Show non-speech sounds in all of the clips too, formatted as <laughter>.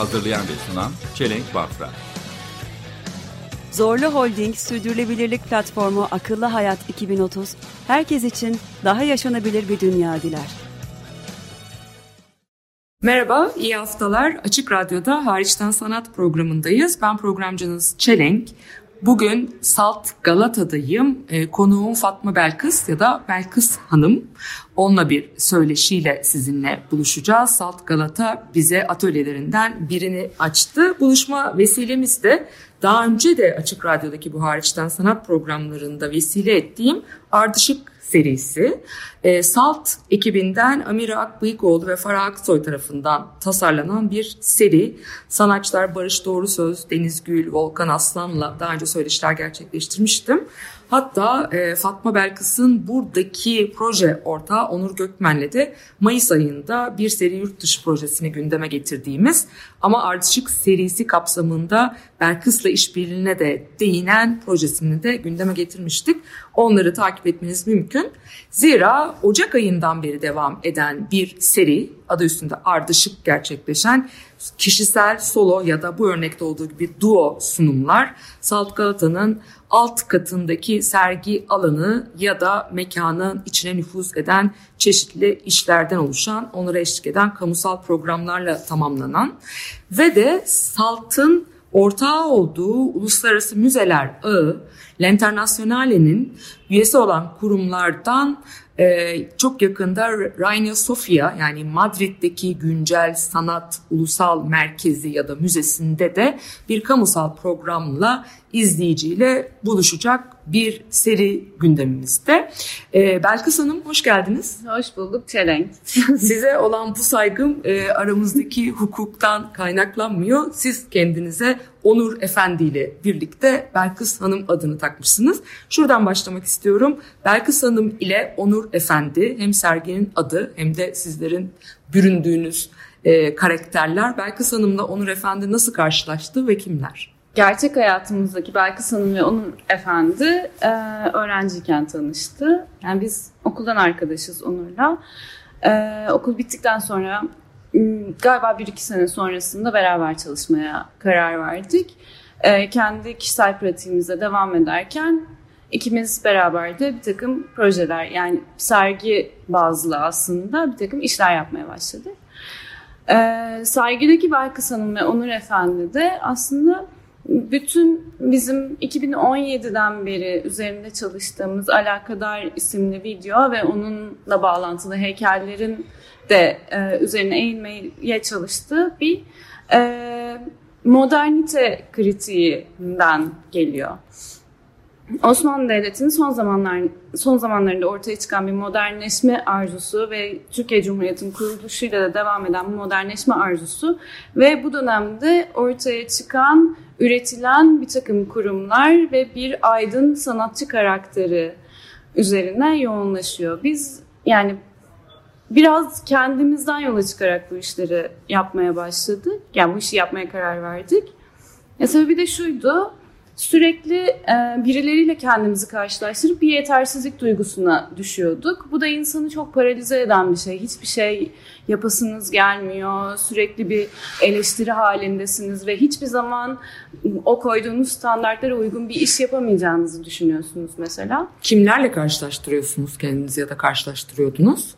Hazırlayan ve sunan Çelenk Bafra. Zorlu Holding Sürdürülebilirlik Platformu Akıllı Hayat 2030, herkes için daha yaşanabilir bir dünya diler. Merhaba, iyi haftalar. Açık Radyo'da Hariçten Sanat programındayız. Ben programcınız Çelenk. Bugün Salt Galata'dayım. E, konuğum Fatma Belkıs ya da Belkıs Hanım. Onunla bir söyleşiyle sizinle buluşacağız. Salt Galata bize atölyelerinden birini açtı. Buluşma vesilemiz de daha önce de Açık Radyo'daki bu hariçten sanat programlarında vesile ettiğim Ardışık serisi. E, Salt ekibinden Amira Akbıyıkoğlu ve Farah Aksoy tarafından tasarlanan bir seri. Sanatçılar Barış Doğru Söz, Deniz Gül, Volkan Aslan'la daha önce söyleşiler gerçekleştirmiştim. Hatta e, Fatma Belkıs'ın buradaki proje ortağı Onur Gökmen'le de Mayıs ayında bir seri yurt dışı projesini gündeme getirdiğimiz ama Ardışık serisi kapsamında Belkıs'la işbirliğine de değinen projesini de gündeme getirmiştik. Onları takip etmeniz mümkün. Zira Ocak ayından beri devam eden bir seri adı üstünde ardışık gerçekleşen kişisel solo ya da bu örnekte olduğu gibi duo sunumlar Salt Galata'nın alt katındaki sergi alanı ya da mekanın içine nüfuz eden çeşitli işlerden oluşan, onlara eşlik eden kamusal programlarla tamamlanan ve de Salt'ın ortağı olduğu Uluslararası Müzeler Ağı, L'Internationale'nin üyesi olan kurumlardan e, çok yakında Reina Sofia yani Madrid'deki güncel sanat ulusal merkezi ya da müzesinde de bir kamusal programla izleyiciyle buluşacak bir seri gündemimizde. E, Belkıs Hanım hoş geldiniz. Hoş bulduk Çelenk. <laughs> Size olan bu saygım e, aramızdaki hukuktan kaynaklanmıyor. Siz kendinize Onur Efendi ile birlikte Belkıs Hanım adını takmışsınız. Şuradan başlamak istiyorum. Belkıs Hanım ile Onur Efendi hem serginin adı hem de sizlerin büründüğünüz e, karakterler. Belkıs Hanım'la Onur Efendi nasıl karşılaştı ve kimler? Gerçek hayatımızdaki Belkıs Hanım ve Onur Efendi e, öğrenciyken tanıştı. Yani biz okuldan arkadaşız Onur'la. E, okul bittikten sonra galiba bir iki sene sonrasında beraber çalışmaya karar verdik. E, kendi kişisel pratiğimize devam ederken ikimiz beraber de bir takım projeler yani sergi bazlı aslında bir takım işler yapmaya başladık. Ee, sergideki Belkıs Hanım ve Onur Efendi de aslında bütün bizim 2017'den beri üzerinde çalıştığımız Alakadar isimli video ve onunla bağlantılı heykellerin de e, üzerine eğilmeye çalıştığı bir e, modernite kritiğinden geliyor. Osmanlı Devleti'nin son zamanlar son zamanlarında ortaya çıkan bir modernleşme arzusu ve Türkiye Cumhuriyeti'nin kuruluşuyla da devam eden modernleşme arzusu ve bu dönemde ortaya çıkan, üretilen bir takım kurumlar ve bir aydın sanatçı karakteri üzerine yoğunlaşıyor. Biz yani biraz kendimizden yola çıkarak bu işleri yapmaya başladık. Yani bu işi yapmaya karar verdik. Ya sebebi de şuydu sürekli e, birileriyle kendimizi karşılaştırıp bir yetersizlik duygusuna düşüyorduk. Bu da insanı çok paralize eden bir şey. Hiçbir şey yapasınız gelmiyor. Sürekli bir eleştiri halindesiniz ve hiçbir zaman o koyduğunuz standartlara uygun bir iş yapamayacağınızı düşünüyorsunuz mesela. Kimlerle karşılaştırıyorsunuz kendinizi ya da karşılaştırıyordunuz?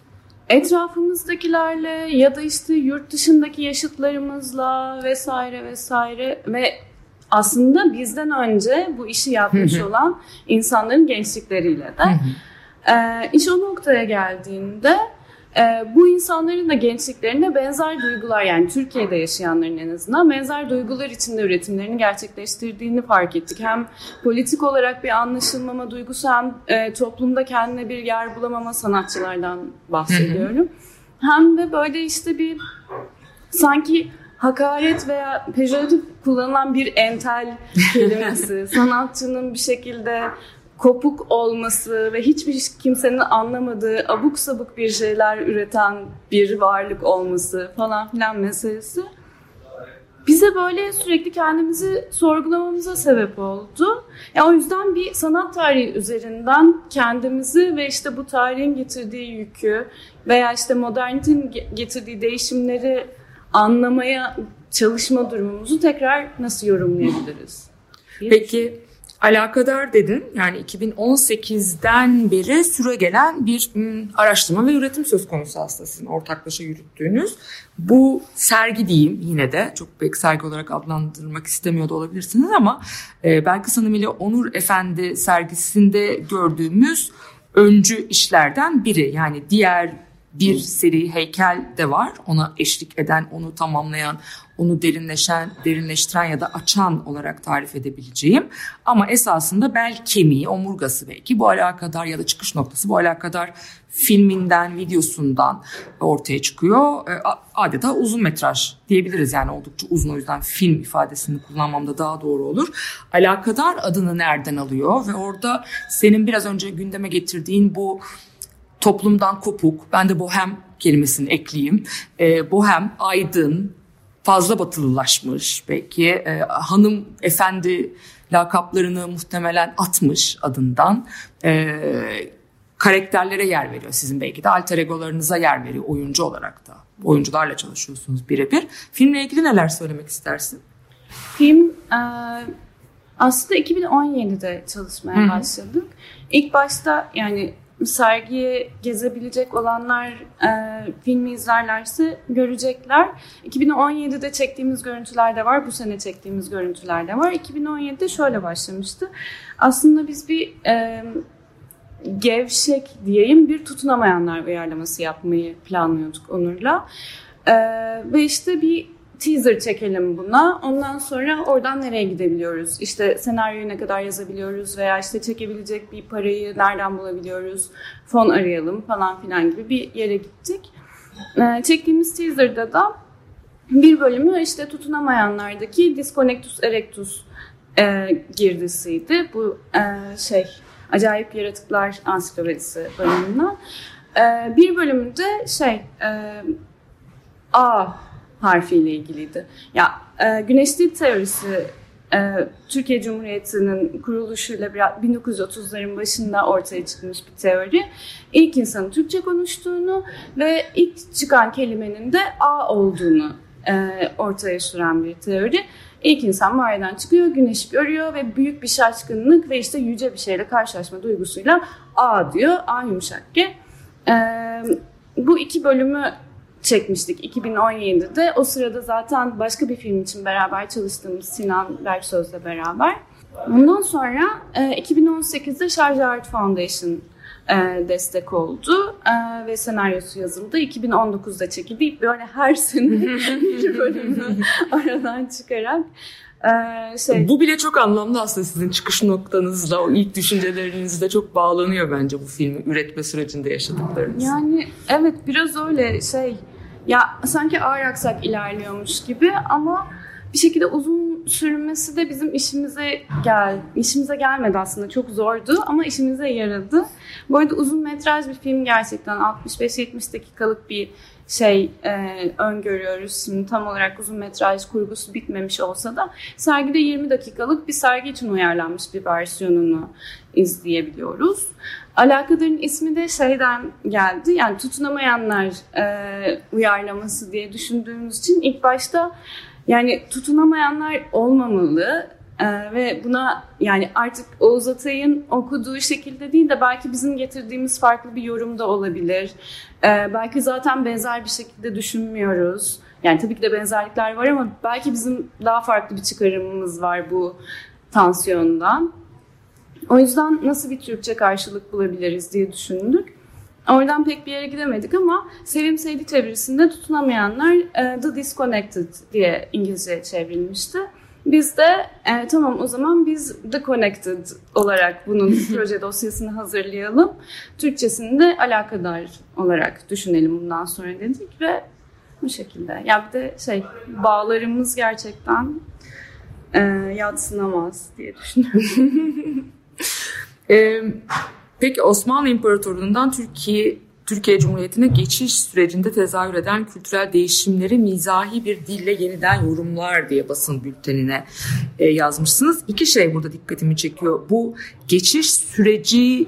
Etrafımızdakilerle ya da işte yurt dışındaki yaşıtlarımızla vesaire vesaire ve aslında bizden önce bu işi yapmış olan insanların gençlikleriyle de. Ee, iş o noktaya geldiğinde e, bu insanların da gençliklerinde benzer duygular yani Türkiye'de yaşayanların en azından benzer duygular içinde üretimlerini gerçekleştirdiğini fark ettik. Hem politik olarak bir anlaşılmama duygusu hem e, toplumda kendine bir yer bulamama sanatçılardan bahsediyorum. hem de böyle işte bir sanki hakaret veya pejoratif kullanılan bir entel kelimesi, <laughs> sanatçının bir şekilde kopuk olması ve hiçbir kimsenin anlamadığı abuk sabuk bir şeyler üreten bir varlık olması falan filan meselesi bize böyle sürekli kendimizi sorgulamamıza sebep oldu. Ya o yüzden bir sanat tarihi üzerinden kendimizi ve işte bu tarihin getirdiği yükü veya işte modernitenin getirdiği değişimleri anlamaya çalışma durumumuzu tekrar nasıl yorumlayabiliriz? Peki alakadar dedin. Yani 2018'den beri süre gelen bir m, araştırma ve üretim söz konusu aslında sizin ortaklaşa yürüttüğünüz. Bu sergi diyeyim yine de çok belki sergi olarak adlandırmak istemiyor da olabilirsiniz ama e, Belkıs Hanım ile Onur Efendi sergisinde gördüğümüz öncü işlerden biri. Yani diğer bir seri heykel de var. Ona eşlik eden, onu tamamlayan, onu derinleşen, derinleştiren ya da açan olarak tarif edebileceğim. Ama esasında bel kemiği, omurgası belki bu alakadar ya da çıkış noktası bu alakadar filminden, videosundan ortaya çıkıyor. E, adeta uzun metraj diyebiliriz yani oldukça uzun o yüzden film ifadesini kullanmam da daha doğru olur. Alakadar adını nereden alıyor ve orada senin biraz önce gündeme getirdiğin bu toplumdan kopuk, ben de bohem kelimesini ekleyeyim. E, bohem, aydın, fazla batılılaşmış belki. E, hanım, efendi lakaplarını muhtemelen atmış adından. E, karakterlere yer veriyor sizin belki de alter egolarınıza yer veriyor oyuncu olarak da. Oyuncularla çalışıyorsunuz birebir. Filmle ilgili neler söylemek istersin? Film e, aslında 2017'de çalışmaya Hı-hı. başladık. İlk başta yani sergiye gezebilecek olanlar e, filmi izlerlerse görecekler. 2017'de çektiğimiz görüntüler de var. Bu sene çektiğimiz görüntüler de var. 2017'de şöyle başlamıştı. Aslında biz bir e, gevşek diyeyim bir tutunamayanlar uyarlaması yapmayı planlıyorduk Onur'la. E, ve işte bir teaser çekelim buna. Ondan sonra oradan nereye gidebiliyoruz? İşte senaryoyu ne kadar yazabiliyoruz veya işte çekebilecek bir parayı nereden bulabiliyoruz? Fon arayalım falan filan gibi bir yere gittik. Ee, çektiğimiz teaser'da da bir bölümü işte tutunamayanlardaki disconnectus erectus e, girdisiydi. Bu e, şey acayip yaratıklar ansiklopedisi bölümünden. E, bir bölümde şey e, A harfiyle ilgiliydi. Ya e, güneş dil teorisi e, Türkiye Cumhuriyeti'nin kuruluşuyla 1930'ların başında ortaya çıkmış bir teori. İlk insanın Türkçe konuştuğunu ve ilk çıkan kelimenin de A olduğunu e, ortaya süren bir teori. İlk insan mağaradan çıkıyor, güneşi görüyor ve büyük bir şaşkınlık ve işte yüce bir şeyle karşılaşma duygusuyla A diyor. A yumuşak G. E, bu iki bölümü çekmiştik 2017'de. O sırada zaten başka bir film için beraber çalıştığımız Sinan Berksöz'le beraber. Bundan sonra 2018'de Şarj Art Foundation e, destek oldu e, ve senaryosu yazıldı. 2019'da çekildi. Böyle her sene <laughs> bir bölümü aradan çıkarak ee, şey. Bu bile çok anlamlı aslında sizin çıkış noktanızla, o ilk düşüncelerinizle çok bağlanıyor bence bu filmi üretme sürecinde yaşadıklarınız. Yani evet biraz öyle şey ya sanki ağır aksak ilerliyormuş gibi ama bir şekilde uzun sürmesi de bizim işimize gel işimize gelmedi aslında çok zordu ama işimize yaradı. Bu arada uzun metraj bir film gerçekten 65-70 dakikalık bir şey e, öngörüyoruz. Şimdi tam olarak uzun metraj kurgusu bitmemiş olsa da sergide 20 dakikalık bir sergi için uyarlanmış bir versiyonunu izleyebiliyoruz. Alakadar'ın ismi de şeyden geldi. Yani tutunamayanlar e, uyarlaması diye düşündüğümüz için ilk başta yani tutunamayanlar olmamalı ee, ve buna yani artık Oğuz Atay'ın okuduğu şekilde değil de belki bizim getirdiğimiz farklı bir yorum da olabilir. Ee, belki zaten benzer bir şekilde düşünmüyoruz. Yani tabii ki de benzerlikler var ama belki bizim daha farklı bir çıkarımımız var bu tansiyondan. O yüzden nasıl bir Türkçe karşılık bulabiliriz diye düşündük. Oradan pek bir yere gidemedik ama Sevim Seydi çevirisinde tutunamayanlar e, The Disconnected diye İngilizce çevrilmişti. Biz de e, tamam o zaman biz The Connected olarak bunun <laughs> proje dosyasını hazırlayalım. Türkçesini de alakadar olarak düşünelim bundan sonra dedik ve Bu şekilde. Ya bir de şey bağlarımız gerçekten e, yatsınamaz diye düşünüyorum. <laughs> Ee, peki Osmanlı İmparatorluğu'ndan Türkiye Türkiye Cumhuriyeti'ne geçiş sürecinde tezahür eden kültürel değişimleri mizahi bir dille yeniden yorumlar diye basın bültenine e, yazmışsınız. İki şey burada dikkatimi çekiyor. Bu geçiş süreci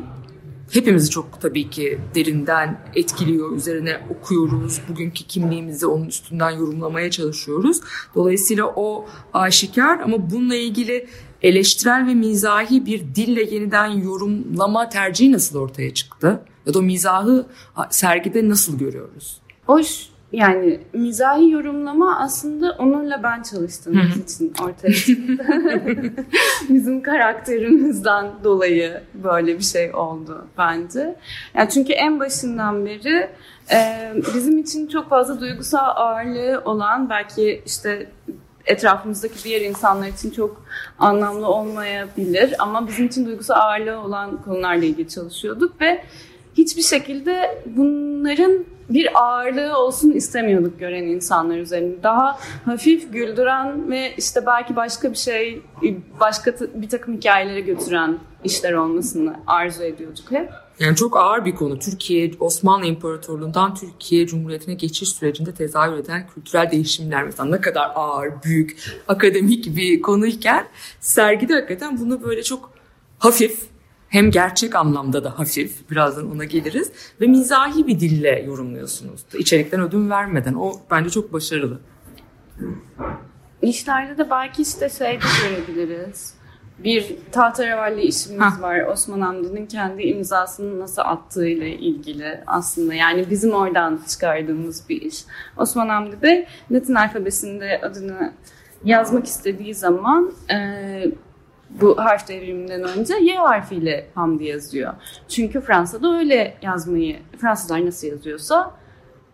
hepimizi çok tabii ki derinden etkiliyor. Üzerine okuyoruz. Bugünkü kimliğimizi onun üstünden yorumlamaya çalışıyoruz. Dolayısıyla o aşikar ama bununla ilgili eleştirel ve mizahi bir dille yeniden yorumlama tercihi nasıl ortaya çıktı? Ya da mizahı sergide nasıl görüyoruz? Hoş yani mizahi yorumlama aslında onunla ben çalıştığımız için ortaya çıktı. <laughs> Bizim karakterimizden dolayı böyle bir şey oldu bence. Yani çünkü en başından beri e, bizim için çok fazla duygusal ağırlığı olan belki işte etrafımızdaki diğer insanlar için çok anlamlı olmayabilir ama bizim için duygusal ağırlığı olan konularla ilgili çalışıyorduk ve hiçbir şekilde bunların bir ağırlığı olsun istemiyorduk gören insanlar üzerinde. Daha hafif güldüren ve işte belki başka bir şey, başka bir takım hikayelere götüren işler olmasını arzu ediyorduk hep. Yani çok ağır bir konu. Türkiye, Osmanlı İmparatorluğu'ndan Türkiye Cumhuriyeti'ne geçiş sürecinde tezahür eden kültürel değişimler mesela ne kadar ağır, büyük, akademik bir konuyken sergide hakikaten bunu böyle çok hafif, hem gerçek anlamda da hafif, birazdan ona geliriz ve mizahi bir dille yorumluyorsunuz. İçerikten ödün vermeden. O bence çok başarılı. İşlerde de belki işte şey de görebiliriz. Bir tahterevalli işimiz Hah. var. Osman Hamdi'nin kendi imzasını nasıl attığıyla ilgili aslında. Yani bizim oradan çıkardığımız bir iş. Osman Hamdi Bey Latin alfabesinde adını yazmak istediği zaman e, bu harf devriminden önce Y harfiyle Hamdi yazıyor. Çünkü Fransa'da öyle yazmayı, Fransızlar nasıl yazıyorsa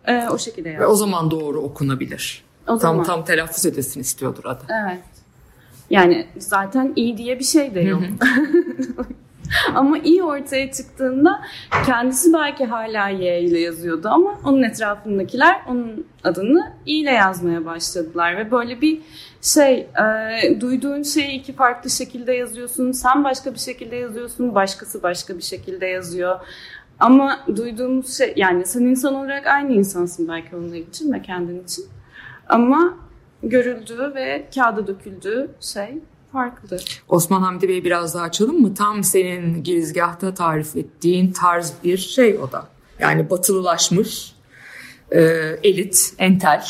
e, o şekilde Ve yazıyor. o zaman doğru okunabilir. O tam zaman. tam telaffuz edesin istiyordur adı. Evet. Yani zaten iyi diye bir şey de yok. <laughs> ama iyi ortaya çıktığında kendisi belki hala Y ile yazıyordu ama onun etrafındakiler onun adını İ ile yazmaya başladılar ve böyle bir şey e, duyduğun şeyi iki farklı şekilde yazıyorsun. Sen başka bir şekilde yazıyorsun, başkası başka bir şekilde yazıyor. Ama duyduğumuz şey yani sen insan olarak aynı insansın belki onlar için ve kendin için. Ama görüldüğü ve kağıda döküldüğü şey farklı. Osman Hamdi Bey'i biraz daha açalım mı? Tam senin girizgahta tarif ettiğin tarz bir şey o da. Yani batılılaşmış, e, elit, entel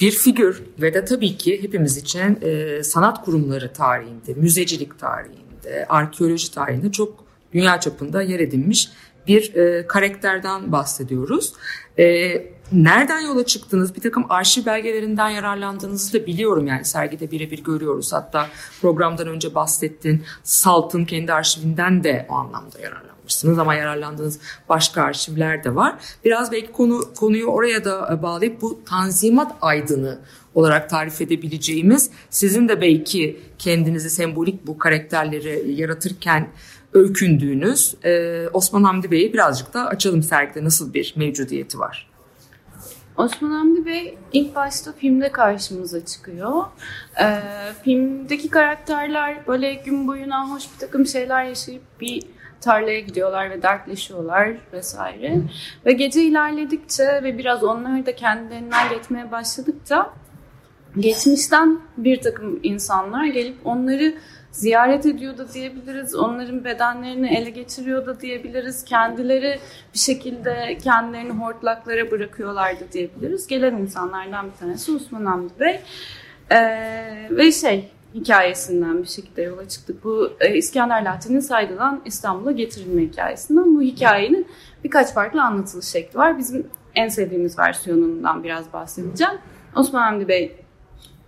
bir figür ve de tabii ki hepimiz için e, sanat kurumları tarihinde, müzecilik tarihinde, arkeoloji tarihinde çok dünya çapında yer edinmiş bir e, karakterden bahsediyoruz. E, nereden yola çıktınız? Bir takım arşiv belgelerinden yararlandığınızı da biliyorum yani sergide birebir görüyoruz. Hatta programdan önce bahsettin Salt'ın kendi arşivinden de o anlamda yararlanmışsınız ama yararlandığınız başka arşivler de var. Biraz belki konu konuyu oraya da bağlayıp bu Tanzimat Aydını olarak tarif edebileceğimiz sizin de belki kendinizi sembolik bu karakterleri yaratırken öykündüğünüz e, Osman Hamdi Bey'i birazcık da açalım sergide nasıl bir mevcudiyeti var. Osman Hamdi Bey ilk başta filmde karşımıza çıkıyor. Ee, filmdeki karakterler böyle gün boyuna hoş bir takım şeyler yaşayıp bir tarlaya gidiyorlar ve dertleşiyorlar vesaire. Ve gece ilerledikçe ve biraz onlar da kendilerinden geçmeye başladıkça geçmişten bir takım insanlar gelip onları ziyaret ediyor da diyebiliriz. Onların bedenlerini ele geçiriyor da diyebiliriz. Kendileri bir şekilde kendilerini hortlaklara bırakıyorlar da diyebiliriz. Gelen insanlardan bir tanesi Osman Hamdi Bey. Ee, ve şey hikayesinden bir şekilde yola çıktık. Bu e, İskender Latin'in saygıdan İstanbul'a getirilme hikayesinden. Bu hikayenin birkaç farklı anlatılış şekli var. Bizim en sevdiğimiz versiyonundan biraz bahsedeceğim. Osman Hamdi Bey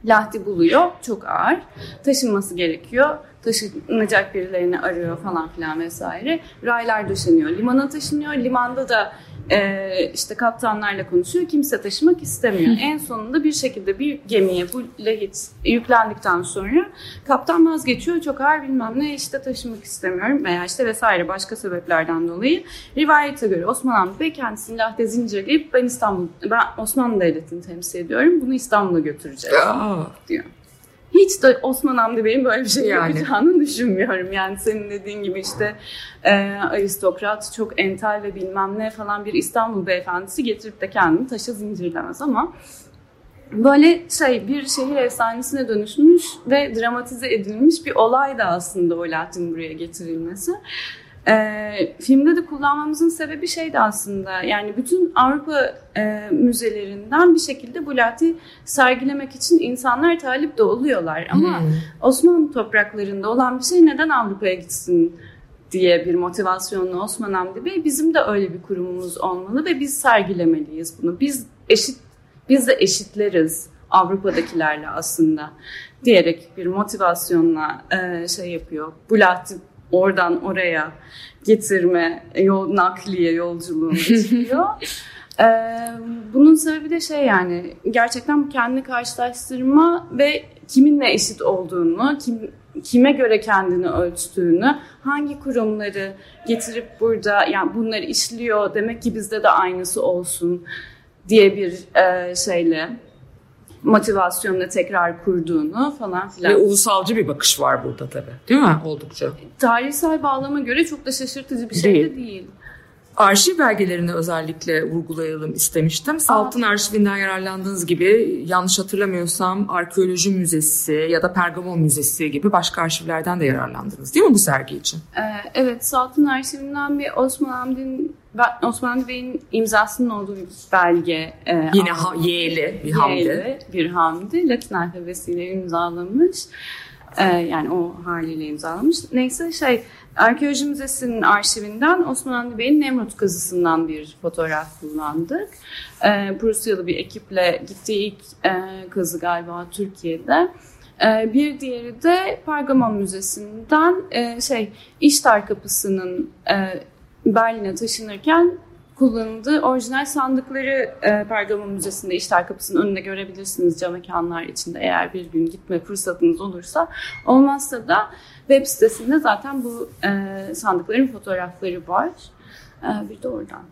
Lahti buluyor. Çok ağır. Taşınması gerekiyor. Taşınacak birilerini arıyor falan filan vesaire. Raylar döşeniyor. Limana taşınıyor. Limanda da e, işte kaptanlarla konuşuyor. Kimse taşımak istemiyor. En sonunda bir şekilde bir gemiye bu lahit yüklendikten sonra kaptan vazgeçiyor. Çok ağır bilmem ne işte taşımak istemiyorum veya işte vesaire başka sebeplerden dolayı. Rivayete göre Osman Hamdi Bey kendisini lahde zincirleyip ben İstanbul, ben Osmanlı Devleti'ni temsil ediyorum. Bunu İstanbul'a götüreceğim Aa, diyor. Hiç de Osman Hamdi Bey'in böyle bir şey Yani. yapacağını <laughs> düşünmüyorum. Yani senin dediğin gibi işte e, aristokrat, çok entel ve bilmem ne falan bir İstanbul beyefendisi getirip de kendini taşa zincirlemez ama böyle şey bir şehir efsanesine dönüşmüş ve dramatize edilmiş bir olay da aslında o Latin buraya getirilmesi. Ee, filmde de kullanmamızın sebebi şeydi aslında yani bütün Avrupa e, müzelerinden bir şekilde bu Lati sergilemek için insanlar talip de oluyorlar ama Hmm. Osmanlı topraklarında olan bir şey neden Avrupa'ya gitsin diye bir motivasyonla Osman Hamdi Bey bizim de öyle bir kurumumuz olmalı ve biz sergilemeliyiz bunu. Biz eşit biz de eşitleriz Avrupa'dakilerle aslında diyerek bir motivasyonla e, şey yapıyor. Bu Lati oradan oraya getirme, yol nakliye yolculuğunu <laughs> çıkıyor. Ee, bunun sebebi de şey yani gerçekten bu kendini karşılaştırma ve kiminle eşit olduğunu, kim, kime göre kendini ölçtüğünü, hangi kurumları getirip burada yani bunları işliyor demek ki bizde de aynısı olsun diye bir e, şeyle motivasyonla tekrar kurduğunu falan filan. Ve ulusalcı bir bakış var burada tabii. Değil mi? Oldukça. Tarihsel bağlama göre çok da şaşırtıcı bir şey Değil. de değil. Arşiv belgelerini özellikle vurgulayalım istemiştim. Salt'ın arşivinden yararlandığınız gibi yanlış hatırlamıyorsam Arkeoloji Müzesi ya da Pergamon Müzesi gibi başka arşivlerden de yararlandınız değil mi bu sergi için? Ee, evet, Salt'ın arşivinden bir Osman Hamdi'nin Osman Hamdi Bey'in imzasının olduğu bir belge. e, Yine ha, Y'li bir hamdi. Y'li bir hamdi. Latin alfabesiyle imzalamış. Ee, yani o haliyle imzalamış. Neyse şey Arkeoloji Müzesi'nin arşivinden Osman Hamdi Bey'in Nemrut kazısından bir fotoğraf kullandık. Ee, Prusyalı bir ekiple gittiği ilk e, kazı galiba Türkiye'de. Ee, bir diğeri de Pergamon Müzesi'nden e, şey İştar Kapısı'nın e, Berlin'e taşınırken kullanıldığı orijinal sandıkları e, Pergamon Müzesi'nde İştar Kapısı'nın önünde görebilirsiniz cam mekanlar içinde eğer bir gün gitme fırsatınız olursa. Olmazsa da web sitesinde zaten bu e, sandıkların fotoğrafları var. E, bir de oradan.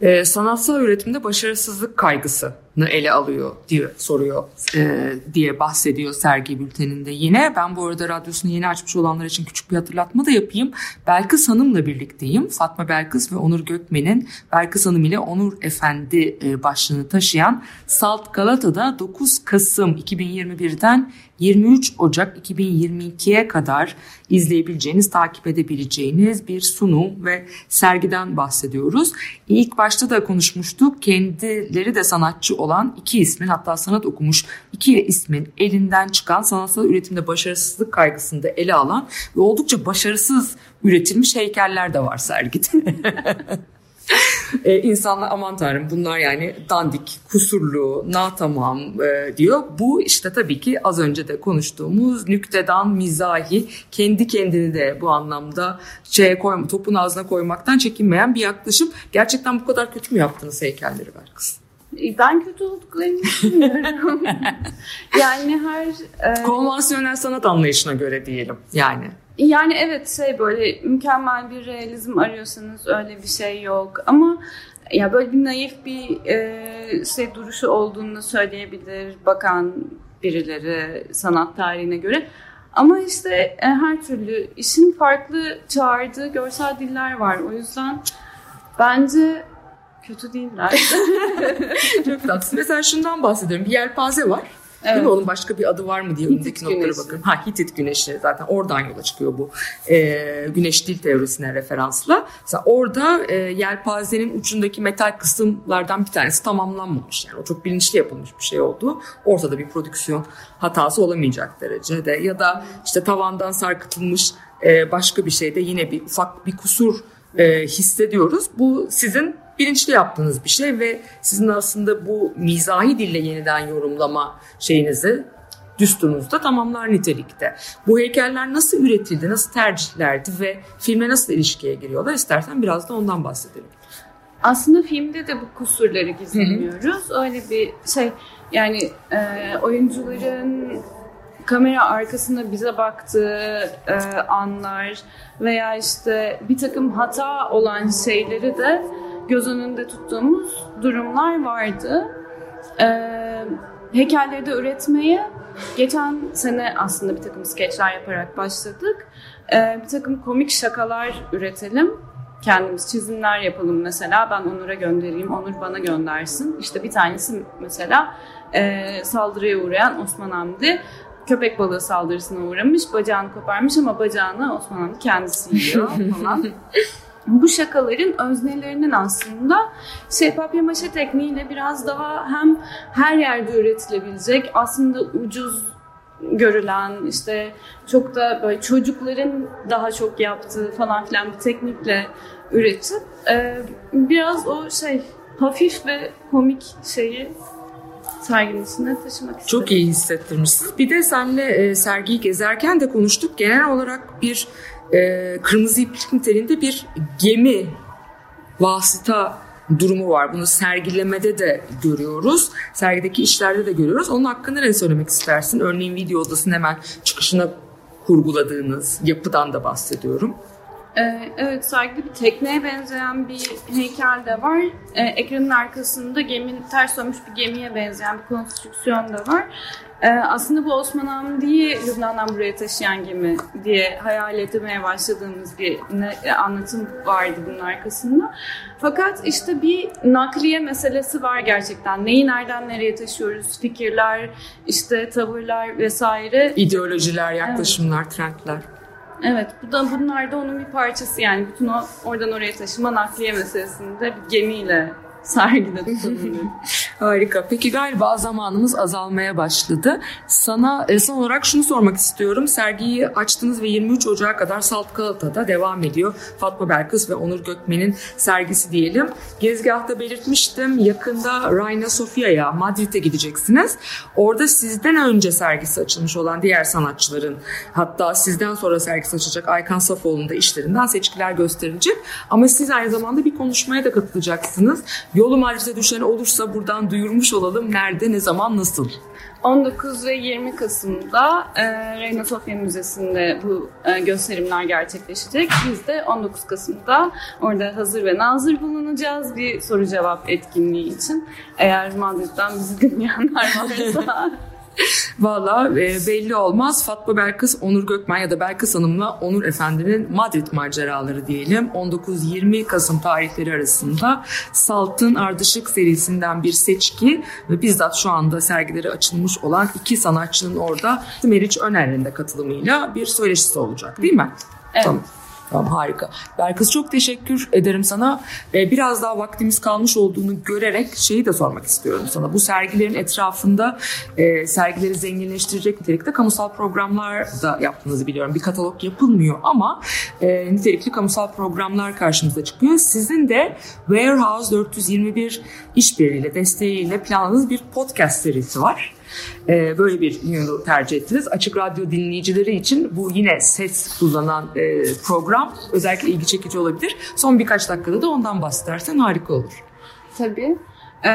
Ee, sanatsal üretimde başarısızlık kaygısını ele alıyor diye soruyor e, diye bahsediyor sergi bülteninde yine. Ben bu arada radyosunu yeni açmış olanlar için küçük bir hatırlatma da yapayım. Belkıs Hanım'la birlikteyim. Fatma Belkıs ve Onur Gökmen'in Belkıs Hanım ile Onur Efendi e, başlığını taşıyan Salt Galata'da 9 Kasım 2021'den 23 Ocak 2022'ye kadar izleyebileceğiniz, takip edebileceğiniz bir sunum ve sergiden bahsediyoruz. İlk başta da konuşmuştuk. Kendileri de sanatçı olan iki ismin hatta sanat okumuş iki ismin elinden çıkan sanatsal üretimde başarısızlık kaygısını da ele alan ve oldukça başarısız üretilmiş heykeller de var sergide. <laughs> e, insanlar aman tanrım bunlar yani dandik, kusurlu, natamam e, diyor. Bu işte tabii ki az önce de konuştuğumuz nüktedan, mizahi, kendi kendini de bu anlamda şeye koyma, topun ağzına koymaktan çekinmeyen bir yaklaşım. Gerçekten bu kadar kötü mü yaptınız heykelleri Belkıs? Ben kötü olduklarını düşünmüyorum. <laughs> yani her e, Konvansiyonel sanat anlayışına göre diyelim yani. Yani evet şey böyle mükemmel bir realizm arıyorsanız öyle bir şey yok ama ya böyle bir naif bir e, şey duruşu olduğunu söyleyebilir bakan birileri sanat tarihine göre. Ama işte e, her türlü işin farklı çağırdığı görsel diller var. O yüzden bence kötü değiller. <laughs> Çok tatsız. Mesela şundan bahsediyorum. Bir yelpaze var. Değil Evet. mi? Onun başka bir adı var mı diye önündeki notlara bakıyorum. Ha Hitit güneşi zaten oradan yola çıkıyor bu e, güneş dil teorisine referansla. Mesela orada e, yelpazenin ucundaki metal kısımlardan bir tanesi tamamlanmamış. Yani o çok bilinçli yapılmış bir şey oldu. Ortada bir prodüksiyon hatası olamayacak derecede. Ya da işte tavandan sarkıtılmış e, başka bir şeyde yine bir ufak bir kusur e, hissediyoruz. Bu sizin bilinçli yaptığınız bir şey ve sizin aslında bu mizahi dille yeniden yorumlama şeyinizi düsturunuzda tamamlar nitelikte. Bu heykeller nasıl üretildi, nasıl tercihlerdi ve filme nasıl ilişkiye giriyorlar istersen biraz da ondan bahsedelim. aslında filmde de bu kusurları gizlemiyoruz. Öyle bir şey yani e, oyuncuların kamera arkasında bize baktığı e, anlar veya işte bir takım hata olan şeyleri de göz önünde tuttuğumuz durumlar vardı. E, heykelleri de üretmeye geçen sene aslında bir takım skeçler yaparak başladık. E, bir takım komik şakalar üretelim kendimiz çizimler yapalım mesela ben Onur'a göndereyim Onur bana göndersin işte bir tanesi mesela e, saldırıya uğrayan Osman Hamdi köpek balığı saldırısına uğramış bacağını koparmış ama bacağını Osman Hamdi kendisi yiyor <laughs> falan. Bu şakaların öznelerinin aslında şey papyamaşe tekniğiyle biraz daha hem her yerde üretilebilecek aslında ucuz görülen işte çok da böyle çocukların daha çok yaptığı falan filan bir teknikle üretip e, biraz o şey hafif ve komik şeyi serginin içine taşımak istedim. Çok iyi hissettirmişsiniz. Bir de seninle e, sergiyi gezerken de konuştuk. Genel olarak bir e, kırmızı iplik niteliğinde bir gemi vasıta durumu var. Bunu sergilemede de görüyoruz. Sergideki işlerde de görüyoruz. Onun hakkında ne söylemek istersin? Örneğin video odasının hemen çıkışına kurguladığınız yapıdan da bahsediyorum. Ee, evet sergide bir tekneye benzeyen bir heykel de var. Ee, ekranın arkasında geminin ters dönmüş bir gemiye benzeyen bir konstrüksiyon da var. Ee, aslında bu Osman Hamdi'yi Lübnan'dan buraya taşıyan gemi diye hayal etmeye başladığımız bir ne- anlatım vardı bunun arkasında. Fakat işte bir nakliye meselesi var gerçekten. Neyi nereden nereye taşıyoruz? Fikirler, işte tavırlar vesaire. İdeolojiler, yaklaşımlar, trendler. Evet, bu da bunlar da onun bir parçası yani. Bütün o oradan oraya taşıma nakliye meselesinde bir gemiyle sergide tutulmuyor. <laughs> Harika. Peki galiba zamanımız azalmaya başladı. Sana e, son olarak şunu sormak istiyorum. Sergiyi açtınız ve 23 Ocağı kadar Salt Galata'da devam ediyor. Fatma Belkıs ve Onur Gökmen'in sergisi diyelim. Gezgahta belirtmiştim. Yakında Rayna Sofia'ya, Madrid'e gideceksiniz. Orada sizden önce sergisi açılmış olan diğer sanatçıların hatta sizden sonra sergisi açacak Aykan Safoğlu'nun da işlerinden seçkiler gösterilecek. Ama siz aynı zamanda bir konuşmaya da katılacaksınız. Yolu Madrid'e düşen olursa buradan duyurmuş olalım. Nerede, ne zaman, nasıl? 19 ve 20 Kasım'da e, Reyna Sofya Müzesi'nde bu e, gösterimler gerçekleşecek. Biz de 19 Kasım'da orada hazır ve nazır bulunacağız bir soru cevap etkinliği için. Eğer Madrid'den bizi <laughs> dinleyenler varsa <laughs> <laughs> Valla e, belli olmaz. Fatma Belkıs, Onur Gökmen ya da Belkıs Hanım'la Onur Efendi'nin Madrid maceraları diyelim. 19-20 Kasım tarihleri arasında Salt'ın Ardışık serisinden bir seçki ve bizzat şu anda sergileri açılmış olan iki sanatçının orada Meriç Öner'in de katılımıyla bir söyleşisi olacak değil mi? Evet. Tamam. Tamam harika. Belkıs çok teşekkür ederim sana. Ee, biraz daha vaktimiz kalmış olduğunu görerek şeyi de sormak istiyorum sana. Bu sergilerin etrafında e, sergileri zenginleştirecek nitelikte kamusal programlar da yaptığınızı biliyorum. Bir katalog yapılmıyor ama e, nitelikli kamusal programlar karşımıza çıkıyor. Sizin de Warehouse 421 işbirliğiyle, desteğiyle planladığınız bir podcast serisi var. Ee, böyle bir yolu tercih ettiniz. Açık Radyo dinleyicileri için bu yine ses kullanan e, program özellikle ilgi çekici olabilir. Son birkaç dakikada da ondan bahsedersen harika olur. tabii. E,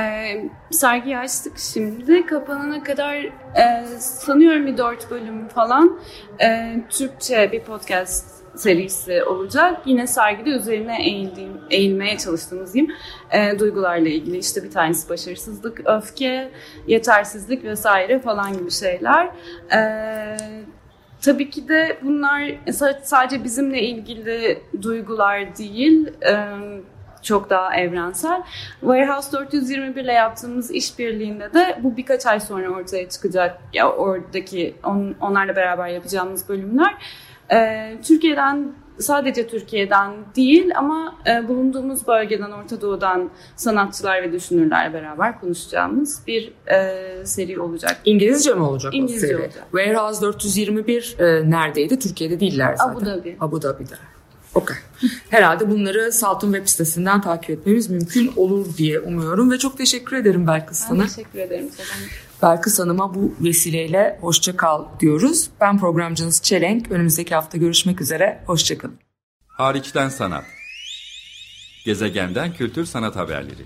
sergiyi açtık şimdi. Kapanana kadar e, sanıyorum bir dört bölüm falan e, Türkçe bir podcast serisi olacak. Yine sergide üzerine eğildiğim, eğilmeye çalıştığımız diyeyim e, duygularla ilgili. işte bir tanesi başarısızlık, öfke, yetersizlik vesaire falan gibi şeyler. E, tabii ki de bunlar sa- sadece bizimle ilgili duygular değil. e, çok daha evrensel. Warehouse 421 ile yaptığımız işbirliğinde de bu birkaç ay sonra ortaya çıkacak. Ya oradaki on, onlarla beraber yapacağımız bölümler. Ee, Türkiye'den sadece Türkiye'den değil ama e, bulunduğumuz bölgeden Orta Doğu'dan sanatçılar ve düşünürlerle beraber konuşacağımız bir e, seri olacak. İngilizce mi olacak İngilizce o seri? olacak. Warehouse 421 e, neredeydi? Türkiye'de değiller zaten. Abu Dhabi. Abu Dhabi'de. Okey. Herhalde bunları Salt'ın web sitesinden takip etmemiz mümkün olur diye umuyorum ve çok teşekkür ederim Belkıs Ben sana. teşekkür ederim. Selam. Belkıs Hanım'a bu vesileyle hoşça kal diyoruz. Ben programcınız Çelenk. Önümüzdeki hafta görüşmek üzere. Hoşça kalın. Hariçten Sanat Gezegenden Kültür Sanat Haberleri